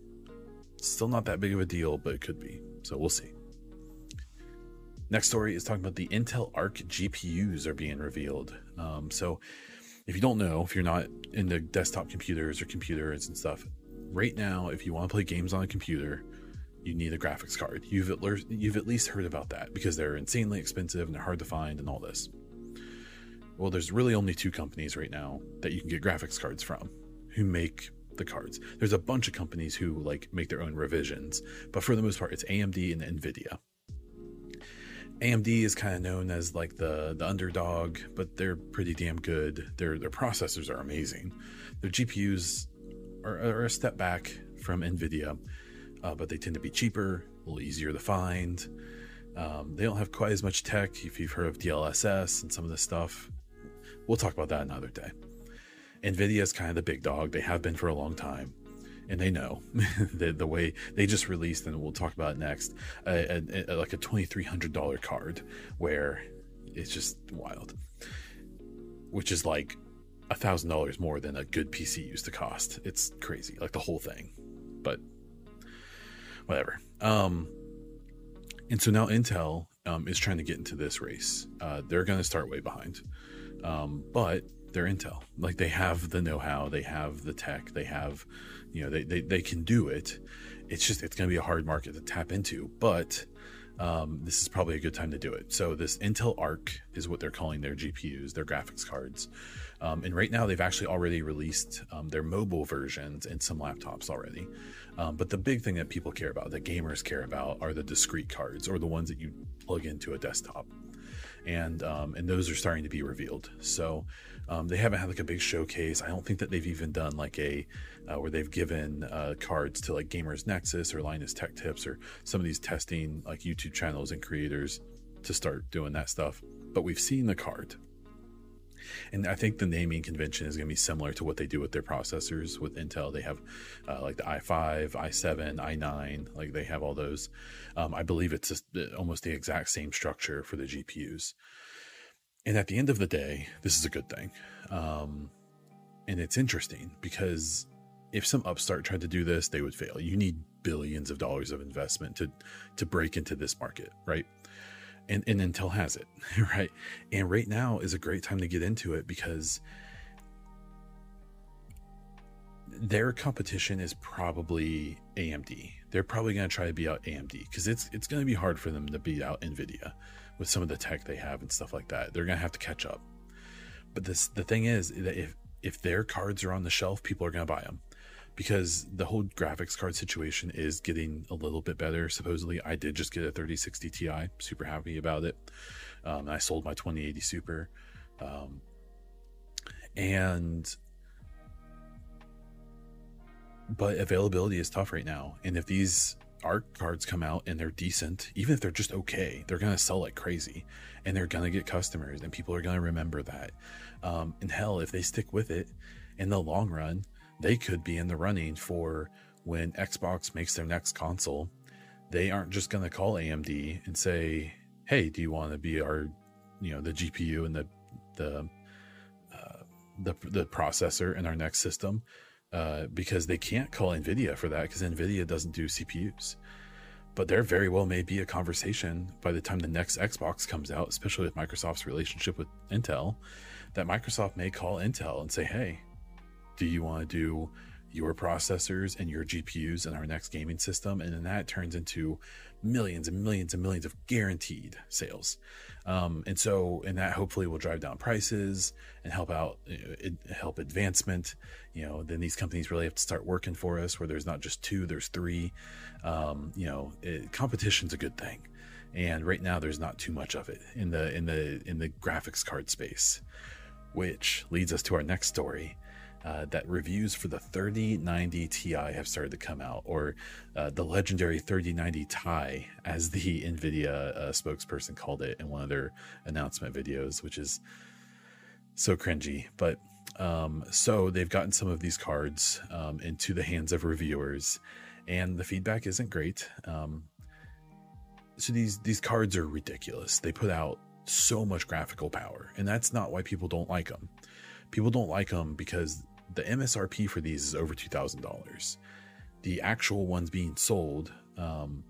Still not that big of a deal, but it could be. So we'll see. Next story is talking about the Intel Arc GPUs are being revealed. Um, so if you don't know, if you're not into desktop computers or computers and stuff, right now, if you want to play games on a computer, you need a graphics card. You've at, le- you've at least heard about that because they're insanely expensive and they're hard to find and all this. Well, there's really only two companies right now that you can get graphics cards from who make the cards. There's a bunch of companies who like make their own revisions, but for the most part, it's AMD and Nvidia. AMD is kind of known as like the the underdog, but they're pretty damn good. Their their processors are amazing. Their GPUs are, are a step back from Nvidia, uh, but they tend to be cheaper, a little easier to find. Um, they don't have quite as much tech. If you've heard of DLSS and some of this stuff, we'll talk about that another day. Nvidia is kind of the big dog. They have been for a long time, and they know the, the way they just released, and we'll talk about next, a, a, a, like a twenty three hundred dollar card where it's just wild, which is like a thousand dollars more than a good PC used to cost. It's crazy, like the whole thing, but whatever. Um, and so now Intel um, is trying to get into this race. Uh, they're going to start way behind, um, but they're Intel. Like they have the know-how, they have the tech, they have, you know, they they, they can do it. It's just it's going to be a hard market to tap into, but um, this is probably a good time to do it. So this Intel Arc is what they're calling their GPUs, their graphics cards. Um, and right now they've actually already released um, their mobile versions in some laptops already. Um, but the big thing that people care about, that gamers care about, are the discrete cards or the ones that you plug into a desktop. And um, and those are starting to be revealed. So um, they haven't had like a big showcase. I don't think that they've even done like a uh, where they've given uh, cards to like Gamers Nexus or Linus Tech Tips or some of these testing like YouTube channels and creators to start doing that stuff. But we've seen the card. And I think the naming convention is going to be similar to what they do with their processors with Intel. They have uh, like the i5, i7, i9, like they have all those. Um, I believe it's almost the exact same structure for the GPUs. And at the end of the day, this is a good thing. Um, and it's interesting because if some upstart tried to do this, they would fail. You need billions of dollars of investment to to break into this market, right? And and Intel has it, right? And right now is a great time to get into it because their competition is probably AMD. They're probably going to try to beat out AMD because it's it's going to be hard for them to beat out Nvidia with some of the tech they have and stuff like that. They're to have to catch up. But this the thing is that if if their cards are on the shelf, people are to buy them because the whole graphics card situation is getting a little bit better. Supposedly, I did just get a 3060 Ti, super happy about it. Um, I sold my 2080 Super, um, and but availability is tough right now. And if these Arc cards come out and they're decent, even if they're just okay, they're gonna sell like crazy, and they're gonna get customers, and people are gonna remember that. Um, and hell, if they stick with it in the long run, they could be in the running for when Xbox makes their next console. They aren't just gonna call AMD and say, "Hey, do you want to be our, you know, the GPU and the the uh, the the processor in our next system?" Uh, because they can't call NVIDIA for that because NVIDIA doesn't do CPUs. But there very well may be a conversation by the time the next Xbox comes out, especially with Microsoft's relationship with Intel, that Microsoft may call Intel and say, hey, do you want to do your processors and your GPUs in our next gaming system? And then that turns into millions and millions and millions of guaranteed sales. Um, and so, and that hopefully will drive down prices and help out, help advancement. You know, then these companies really have to start working for us where there's not just two, there's three. Um, you know, it, competition's a good thing. And right now there's not too much of it in the, in the, in the graphics card space, which leads us to our next story uh, that reviews for the 3090 Ti have started to come out, or uh, the legendary 3090 Ti, as the NVIDIA uh, spokesperson called it in one of their announcement videos, which is so cringy. But um, so they've gotten some of these cards um, into the hands of reviewers, and the feedback isn't great. Um, so these these cards are ridiculous. They put out so much graphical power, and that's not why people don't like them. People don't like them because the MSRP for these is over two thousand dollars. The actual ones being sold um,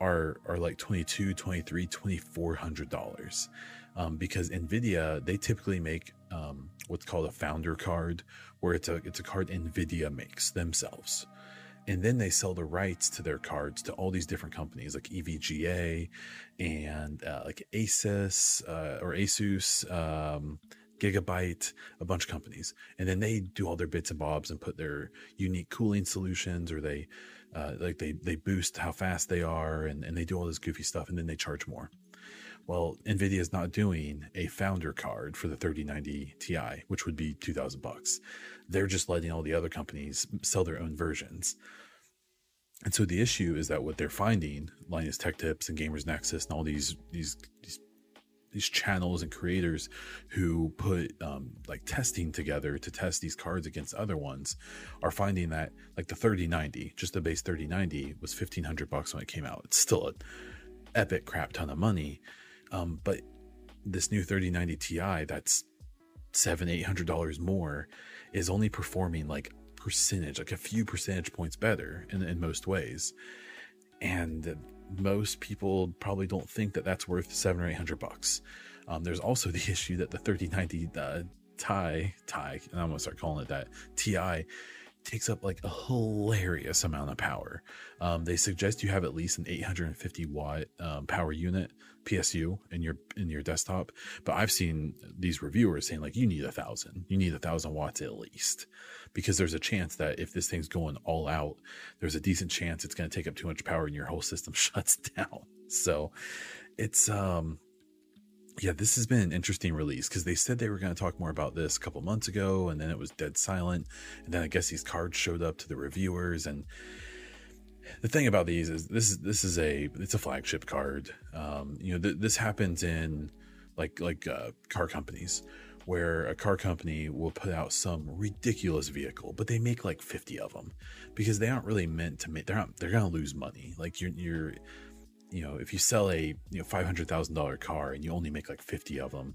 are are like 22 23 2400 dollars um, because nvidia they typically make um, what's called a founder card where it's a it's a card nvidia makes themselves and then they sell the rights to their cards to all these different companies like evga and uh, like asus uh, or asus um, Gigabyte, a bunch of companies, and then they do all their bits and bobs and put their unique cooling solutions, or they uh, like they they boost how fast they are, and, and they do all this goofy stuff, and then they charge more. Well, Nvidia is not doing a founder card for the 3090 Ti, which would be 2000 bucks. They're just letting all the other companies sell their own versions. And so the issue is that what they're finding, Linus Tech Tips and Gamers Nexus and all these these these these channels and creators who put um, like testing together to test these cards against other ones are finding that like the 3090 just the base 3090 was 1500 bucks when it came out. It's still an epic crap ton of money. Um, but this new 3090 ti that's seven eight hundred dollars more is only performing like percentage like a few percentage points better in, in most ways. And most people probably don't think that that's worth seven or eight hundred bucks. Um, there's also the issue that the 3090 uh, Ti Ti, and I'm gonna start calling it that Ti takes up like a hilarious amount of power. Um, they suggest you have at least an 850 watt um, power unit PSU in your in your desktop, but I've seen these reviewers saying like you need a thousand, you need a thousand watts at least, because there's a chance that if this thing's going all out, there's a decent chance it's going to take up too much power and your whole system shuts down. So it's um yeah, this has been an interesting release because they said they were going to talk more about this a couple months ago, and then it was dead silent. And then I guess these cards showed up to the reviewers, and the thing about these is this is this is a it's a flagship card. Um, you know, th- this happens in like like uh, car companies where a car company will put out some ridiculous vehicle, but they make like 50 of them because they aren't really meant to make, they're not, they're going to lose money. Like you're, you're, you know, if you sell a, you know, $500,000 car and you only make like 50 of them,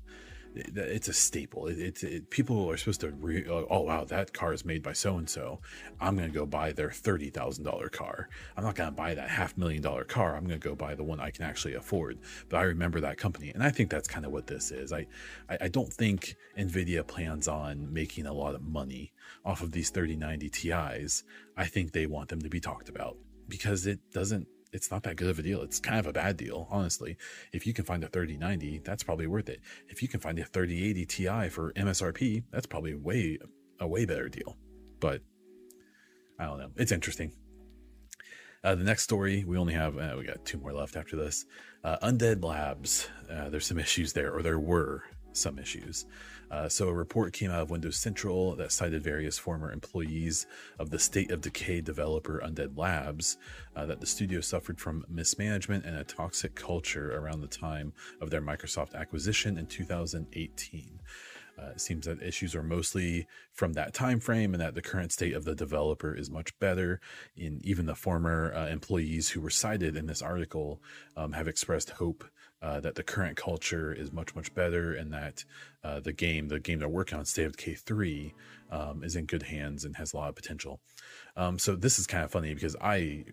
it's a staple. It, it's it, people are supposed to. Re, oh, oh wow, that car is made by so and so. I'm gonna go buy their thirty thousand dollar car. I'm not gonna buy that half million dollar car. I'm gonna go buy the one I can actually afford. But I remember that company, and I think that's kind of what this is. I, I I don't think Nvidia plans on making a lot of money off of these 3090 Ti's. I think they want them to be talked about because it doesn't it's not that good of a deal. It's kind of a bad deal, honestly. If you can find a 3090, that's probably worth it. If you can find a 3080 Ti for MSRP, that's probably way a way better deal. But I don't know. It's interesting. Uh, the next story, we only have, uh, we got two more left after this. Uh, Undead Labs, uh, there's some issues there, or there were some issues. Uh, so, a report came out of Windows Central that cited various former employees of the State of Decay developer Undead Labs uh, that the studio suffered from mismanagement and a toxic culture around the time of their Microsoft acquisition in 2018. Uh, it seems that issues are mostly from that time frame, and that the current state of the developer is much better. In even the former uh, employees who were cited in this article um, have expressed hope uh, that the current culture is much much better, and that uh, the game, the game they're working on, State of Decay three, um, is in good hands and has a lot of potential. Um, so this is kind of funny because I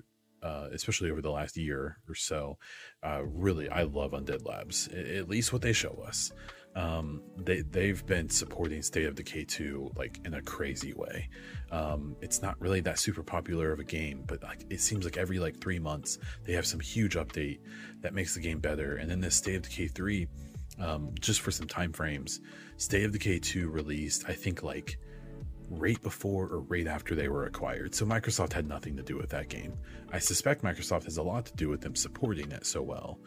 uh, especially over the last year or so, uh, really, I love Undead Labs. At least what they show us um, they they've been supporting State of Decay 2 like in a crazy way. Um, it's not really that super popular of a game, but like it seems like every like three months they have some huge update that makes the game better. And then this State of Decay 3, um, just for some time frames, State of Decay 2 released I think like right before or right after they were acquired. So Microsoft had nothing to do with that game. I suspect Microsoft has a lot to do with them supporting it so well,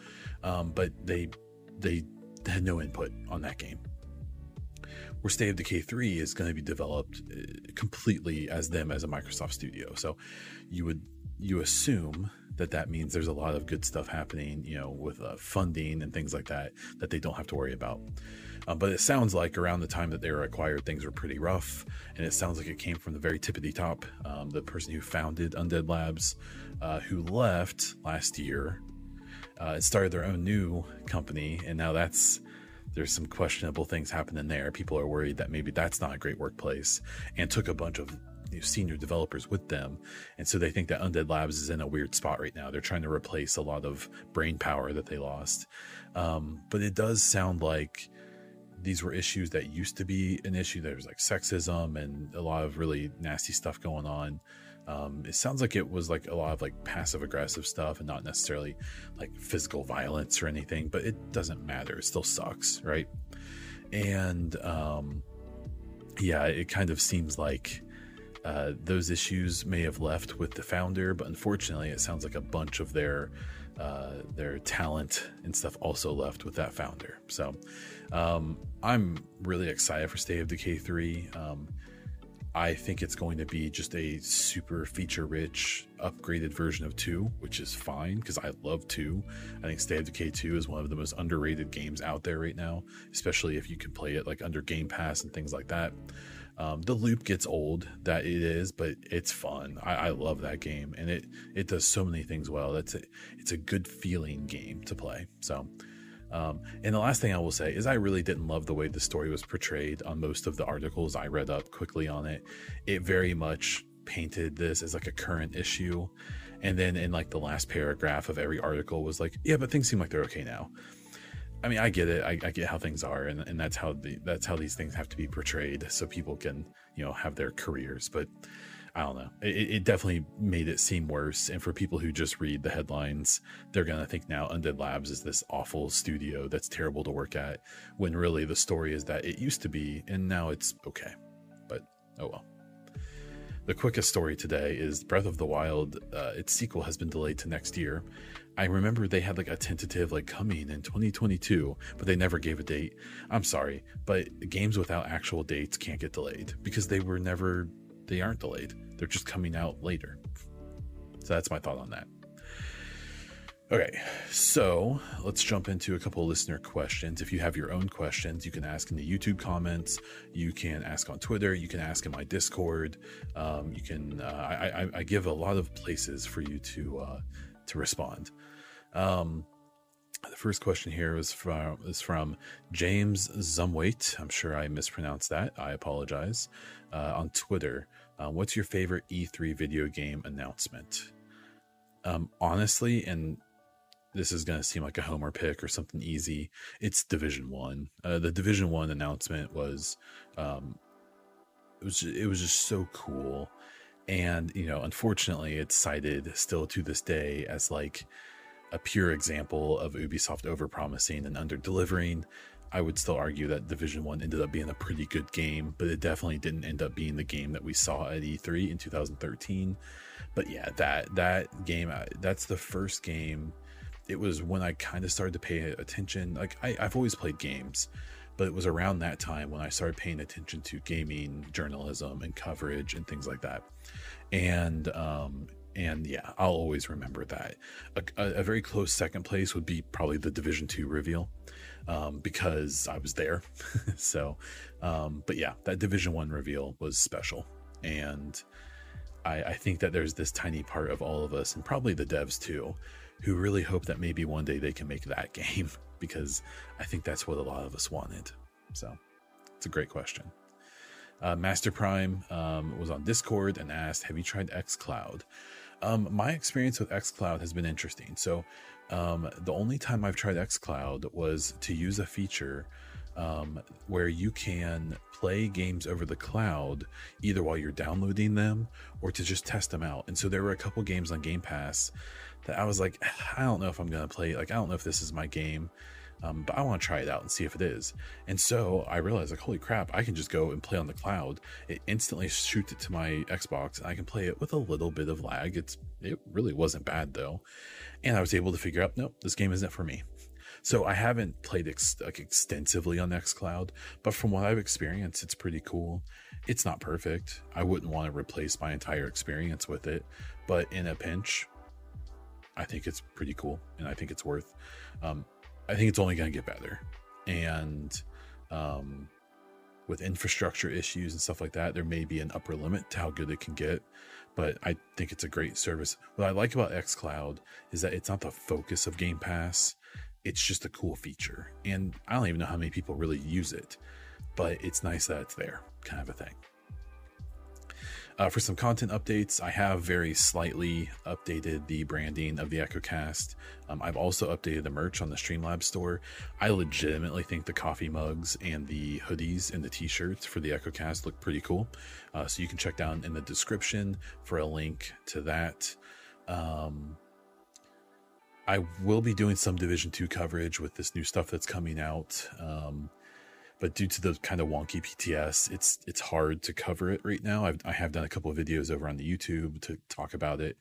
um, but they they had no input on that game. Where State of Decay 3 is going to be developed uh, completely as them as a Microsoft studio. So you would you assume that that means there's a lot of good stuff happening, you know, with uh, funding and things like that that they don't have to worry about. Um, but it sounds like around the time that they were acquired, things were pretty rough, and it sounds like it came from the very tippity top. Um, the person who founded Undead Labs, uh, who left last year uh, started their own new company, and now that's there's some questionable things happening there. People are worried that maybe that's not a great workplace, and took a bunch of senior developers with them, and so they think that Undead Labs is in a weird spot right now. They're trying to replace a lot of brain power that they lost, um, but it does sound like these were issues that used to be an issue. There was like sexism and a lot of really nasty stuff going on. Um, it sounds like it was like a lot of like passive aggressive stuff and not necessarily like physical violence or anything, but it doesn't matter. It still sucks, right? And um, yeah, it kind of seems like uh, those issues may have left with the founder, but unfortunately, it sounds like a bunch of their uh, their talent and stuff also left with that founder. So um, I'm really excited for State of Decay 3. Um, I think it's going to be just a super feature rich, upgraded version of 2, which is fine because I love 2. I think State of Decay 2 is one of the most underrated games out there right now, especially if you can play it like under Game Pass and things like that. Um, the loop gets old, that it is, but it's fun. I, I, love that game, and it it does so many things well. That's a, it's a good feeling game to play. So um, and the last thing I will say is I really didn't love the way the story was portrayed on most of the articles I read up quickly on it. It very much painted this as like a current issue. And then in like the last paragraph of every article was like, yeah, but things seem like they're okay now. I mean, I get it. I, I get how things are, and, and that's how the that's how these things have to be portrayed, so people can you know have their careers. But I don't know. It, it, definitely made it seem worse. And for people who just read the headlines, they're going to think now Undead Labs is this awful studio that's terrible to work at, when really the story is that it used to be and now it's okay. But oh well. The quickest story today is Breath of the Wild. Uh, its sequel has been delayed to next year. I remember they had like a tentative like coming in 2022, but they never gave a date. I'm sorry, but games without actual dates can't get delayed because they were never they aren't delayed. They're just coming out later. So that's my thought on that. Okay, so let's jump into a couple listener questions. If you have your own questions, you can ask in the YouTube comments. You can ask on Twitter. You can ask in my Discord. Um, you can. Uh, I, I, give a lot of places for you to uh, to respond. Um, the first question here is from is from James Zumwait. I'm sure I mispronounced that. I apologize. Uh, on Twitter, uh, what's your favorite E3 video game announcement? Um, honestly, and this is going to seem like a homer pick or something easy. It's Division One. Uh, the Division One announcement was, um, it was it was just so cool, and you know, unfortunately, it's cited still to this day as like a pure example of Ubisoft overpromising and under delivering. I would still argue that Division One ended up being a pretty good game, but it definitely didn't end up being the game that we saw at E3 in 2013. But yeah, that that game, uh, that's the first game. It was when I kind of started to pay attention. Like I, I've always played games, but it was around that time when I started paying attention to gaming journalism and coverage and things like that. And um, and yeah, I'll always remember that. A, a, very close second place would be probably the Division Two reveal, um, because I was there. so, um, but yeah, that Division One reveal was special, and I, I think that there's this tiny part of all of us, and probably the devs too, who really hope that maybe one day they can make that game because I think that's what a lot of us wanted. So, it's a great question. Uh, Master Prime um, was on Discord and asked, "Have you tried XCloud?" Um, my experience with xCloud has been interesting. So, um, the only time I've tried xCloud was to use a feature um, where you can play games over the cloud either while you're downloading them or to just test them out. And so there were a couple games on Game Pass that I was like, I don't know if I'm going to play. Like, I don't know if this is my game um, but I want to try it out and see if it is. And so I realized, like, holy crap, I can just go and play on the cloud. It instantly shoots it to my Xbox, and I can play it with a little bit of lag. It's it really wasn't bad though, and I was able to figure out, nope, this game isn't for me. So I haven't played ex- like extensively on XCloud, but from what I've experienced, it's pretty cool. It's not perfect. I wouldn't want to replace my entire experience with it, but in a pinch, I think it's pretty cool, and I think it's worth um, I think it's only going to get better. And um, with infrastructure issues and stuff like that, there may be an upper limit to how good it can get. But I think it's a great service. What I like about xCloud is that it's not the focus of Game Pass, it's just a cool feature. And I don't even know how many people really use it, but it's nice that it's there, kind of a thing. Uh, for some content updates, I have very slightly updated the branding of the EchoCast. Um, I've also updated the merch on the Streamlabs store. I legitimately think the coffee mugs and the hoodies and the t-shirts for the EchoCast look pretty cool. Uh, so you can check down in the description for a link to that. Um, I will be doing some Division 2 coverage with this new stuff that's coming out. Um, but due to the kind of wonky PTS, it's it's hard to cover it right now. I've, I have done a couple of videos over on the YouTube to talk about it.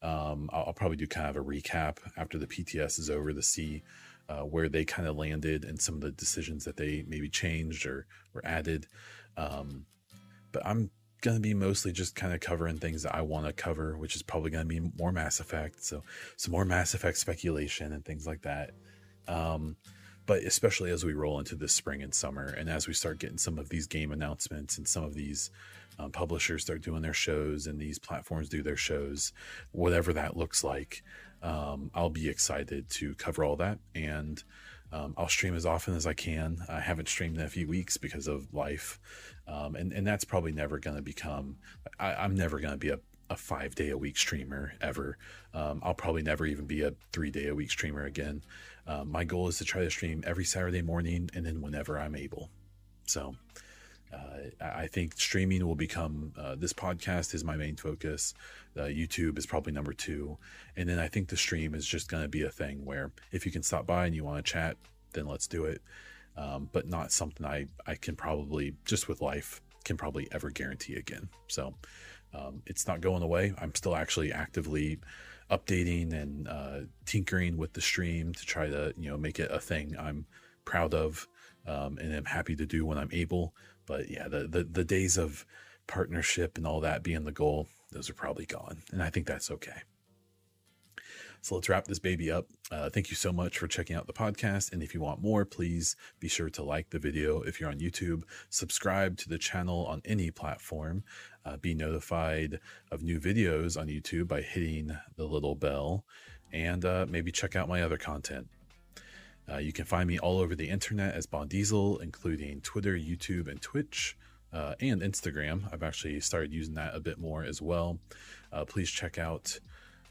Um, I'll, I'll, probably do kind of a recap after the PTS is over to see uh, where they kind of landed and some of the decisions that they maybe changed or or added. Um, but I'm to be mostly just kind of covering things that I want to cover, which is probably to be more Mass Effect. So some more Mass Effect speculation and things like that. Um, but especially as we roll into this spring and summer and as we start getting some of these game announcements and some of these um, publishers start doing their shows and these platforms do their shows whatever that looks like um, i'll be excited to cover all that and um, I'll stream as often as I can. I haven't streamed in a few weeks because of life, um, and and that's probably never going to become. I, I'm never going to be a a five day a week streamer ever. Um, I'll probably never even be a three day a week streamer again. Um, my goal is to try to stream every Saturday morning and then whenever I'm able. So uh, I think streaming will become uh, this podcast is my main focus. Uh, YouTube is probably number two. And then I think the stream is just going to be a thing where if you can stop by and you want to chat, then let's do it. Um, but not something I, I can probably, just with life, can probably ever guarantee again. So um, it's not going away. I'm still actually actively updating and uh, tinkering with the stream to try to you know make it a thing I'm proud of um, and I'm happy to do when I'm able. But yeah, the, the the days of partnership and all that being the goal, those are probably gone, and I think that's okay. So let's wrap this baby up. Uh, thank you so much for checking out the podcast. And if you want more, please be sure to like the video if you're on YouTube, subscribe to the channel on any platform, uh, be notified of new videos on YouTube by hitting the little bell, and uh, maybe check out my other content. Uh, you can find me all over the internet as Baun Diesel, including Twitter, YouTube, and Twitch. Uh, and Instagram. I've actually started using that a bit more as well. Uh, please check out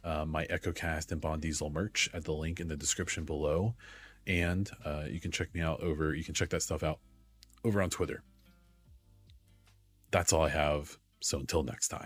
uh, my EchoCast and Baun Diesel merch at the link in the description below. And you can check me out over, you can check that stuff out over on Twitter. That's all I have. So until next time.